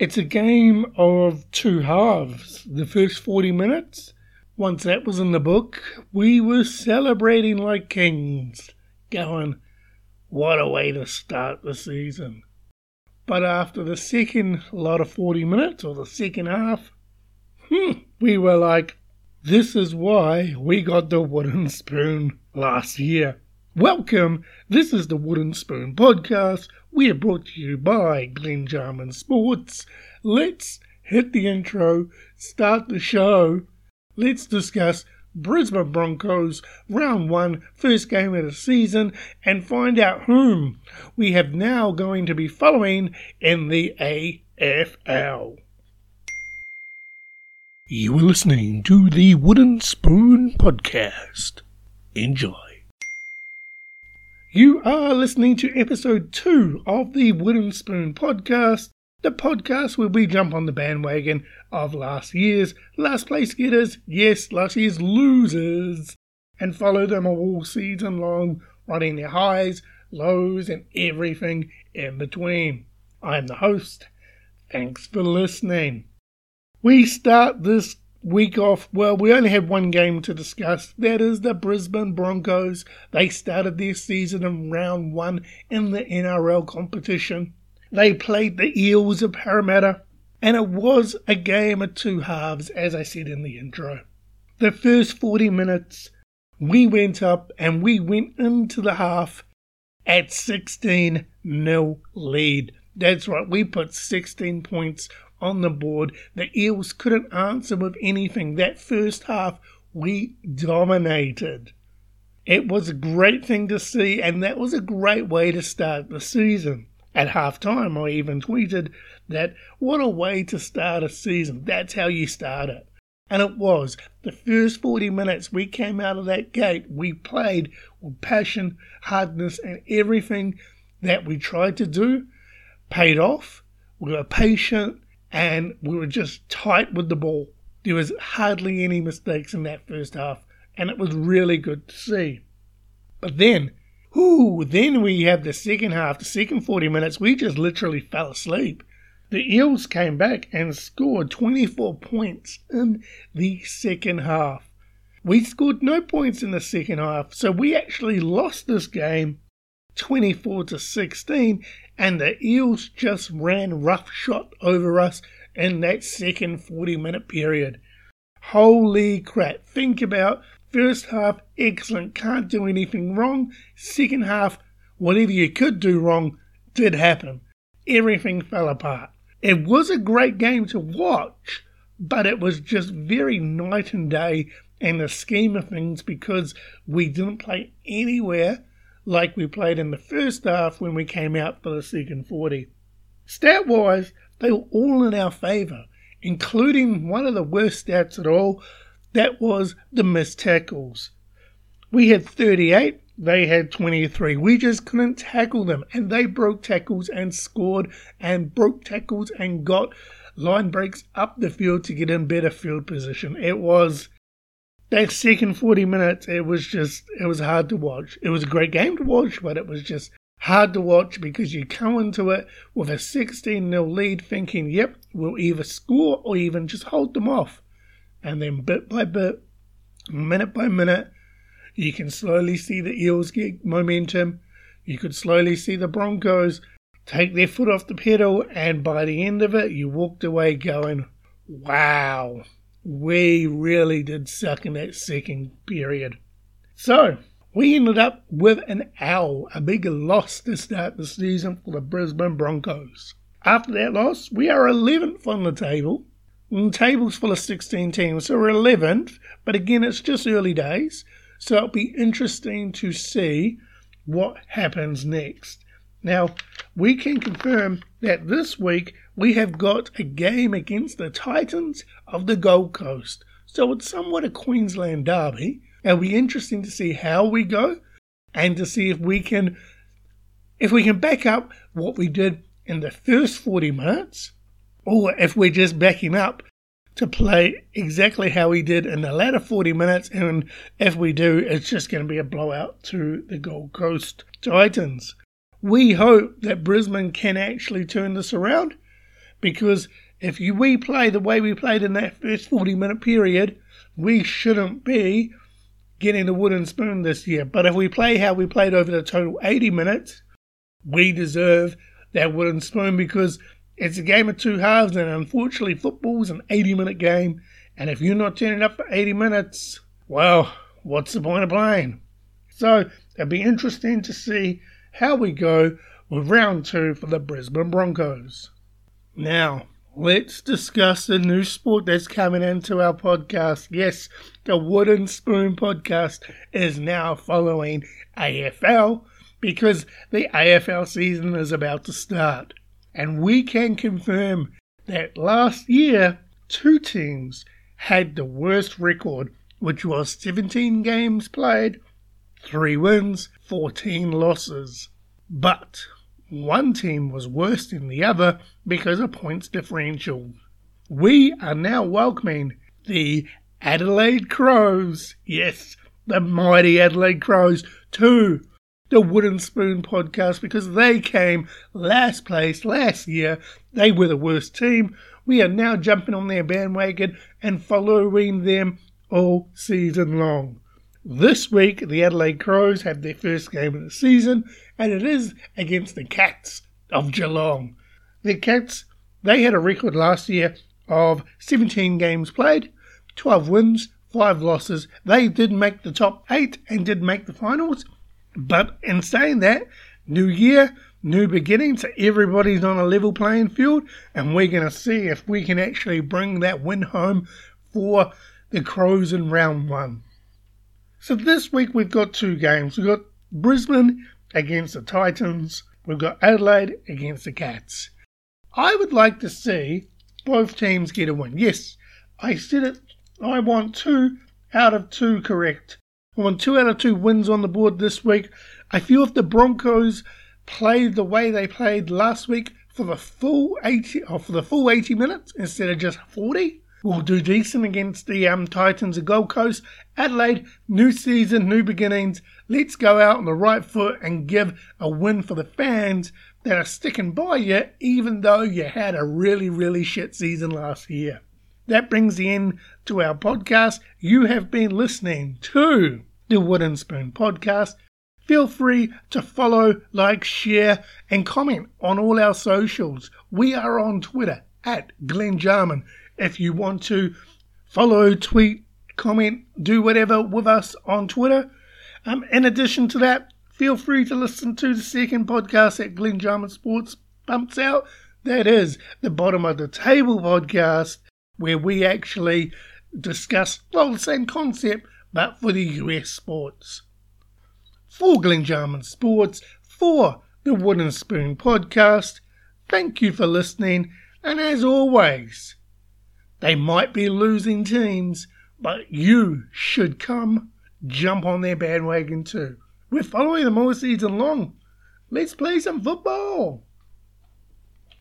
It's a game of two halves. The first 40 minutes, once that was in the book, we were celebrating like kings, going, what a way to start the season. But after the second lot of 40 minutes, or the second half, hmm, we were like, this is why we got the wooden spoon last year. Welcome, this is the Wooden Spoon Podcast. We are brought to you by Glenn Jarman Sports. Let's hit the intro, start the show. Let's discuss Brisbane Broncos round one, first game of the season, and find out whom we have now going to be following in the AFL. You are listening to the Wooden Spoon Podcast. Enjoy. You are listening to episode two of the Wooden Spoon podcast, the podcast where we jump on the bandwagon of last year's last place getters, yes, last year's losers, and follow them all season long, running their highs, lows, and everything in between. I'm the host. Thanks for listening. We start this week off, well, we only have one game to discuss. That is the Brisbane Broncos. They started their season in round one in the NRL competition. They played the Eels of Parramatta, and it was a game of two halves, as I said in the intro. The first 40 minutes, we went up and we went into the half at 16 0 lead. That's right, we put 16 points on the board. The Eels couldn't answer with anything. That first half, we dominated. It was a great thing to see, and that was a great way to start the season. At halftime, I even tweeted that what a way to start a season. That's how you start it. And it was. The first 40 minutes we came out of that gate, we played with passion, hardness, and everything that we tried to do paid off. We were patient and we were just tight with the ball. There was hardly any mistakes in that first half, and it was really good to see. But then, whoo, then we have the second half, the second 40 minutes, we just literally fell asleep. The Eels came back and scored 24 points in the second half. We scored no points in the second half, so we actually lost this game 24 to 16, and the Eels just ran roughshod over us in that second 40 minute period. Holy crap. Think about first half, excellent, can't do anything wrong. Second half, whatever you could do wrong did happen. Everything fell apart. It was a great game to watch, but it was just very night and day in the scheme of things because we didn't play anywhere like we played in the first half when we came out for the second 40. Stat wise, they were all in our favour, including one of the worst stats at all that was the missed tackles. We had 38, they had 23. We just couldn't tackle them, and they broke tackles and scored, and broke tackles and got line breaks up the field to get in better field position. It was that second 40 minutes, it was just, it was hard to watch. It was a great game to watch, but it was just hard to watch because you come into it with a 16 0 lead thinking, yep, we'll either score or even just hold them off. And then bit by bit, minute by minute, you can slowly see the Eels get momentum. You could slowly see the Broncos take their foot off the pedal, and by the end of it, you walked away going, wow, we really did suck in that second period. So, we ended up with an L, a big loss to start the season for the Brisbane Broncos. After that loss, we are 11th on the table. The table's full of 16 teams, so we're 11th, but again, it's just early days, so it'll be interesting to see what happens next. Now, we can confirm that this week we have got a game against the Titans of the Gold Coast. So it's somewhat a Queensland derby. It'll be interesting to see how we go and to see if we can if we can back up what we did in the first 40 minutes or if we're just backing up to play exactly how we did in the latter 40 minutes and if we do it's just going to be a blowout to the Gold Coast Titans. We hope that Brisbane can actually turn this around because if you, we play the way we played in that first 40 minute period, we shouldn't be getting the wooden spoon this year. But if we play how we played over the total 80 minutes, we deserve that wooden spoon because it's a game of two halves, and unfortunately, football's an 80 minute game. And if you're not turning up for 80 minutes, well, what's the point of playing? So it'd be interesting to see how we go with round two for the Brisbane Broncos. Now, let's discuss the new sport that's coming into our podcast. Yes, the Wooden Spoon podcast is now following AFL because the AFL season is about to start. And we can confirm that last year, two teams had the worst record, which was 17 games played, 3 wins, 14 losses. But one team was worse than the other because of points differential. We are now welcoming the Adelaide Crows, yes, the mighty Adelaide Crows, to the Wooden Spoon podcast because they came last place last year. They were the worst team. We are now jumping on their bandwagon and following them all season long. This week, the Adelaide Crows have their first game of the season, and it is against the Cats of Geelong. The Cats, they had a record last year of 17 games played, 12 wins, 5 losses. They did make the top 8 and did make the finals. But in saying that, new year, new beginning, so everybody's on a level playing field, and we're going to see if we can actually bring that win home for the Crows in round one. So this week we've got two games. We've got Brisbane against the Titans. We've got Adelaide against the Cats. I would like to see both teams get a win. Yes, I said it. I want two out of two correct. I want two out of two wins on the board this week. I feel if the Broncos play the way they played last week for the full 80 or for the full 80 minutes instead of just 40, will do decent against the um, Titans of Gold Coast. Adelaide, new season, new beginnings. Let's go out on the right foot and give a win for the fans that are sticking by you, even though you had a really, really shit season last year. That brings the end to our podcast. You have been listening to the Wooden Spoon Podcast. Feel free to follow, like, share, and comment on all our socials. We are on Twitter at Glenn Jarman if you want to follow, tweet, comment, do whatever with us on Twitter. Um, in addition to that, feel free to listen to the second podcast that Glenn Jarman Sports pumps out. That is the Bottom of the Table podcast, where we actually discuss, well, the same concept, but for the US sports. For Glenn Jarman Sports, for the Wooden Spoon podcast, thank you for listening, and as always, they might be losing teams, but you should come jump on their bandwagon too. We're following them all season long. Let's play some football.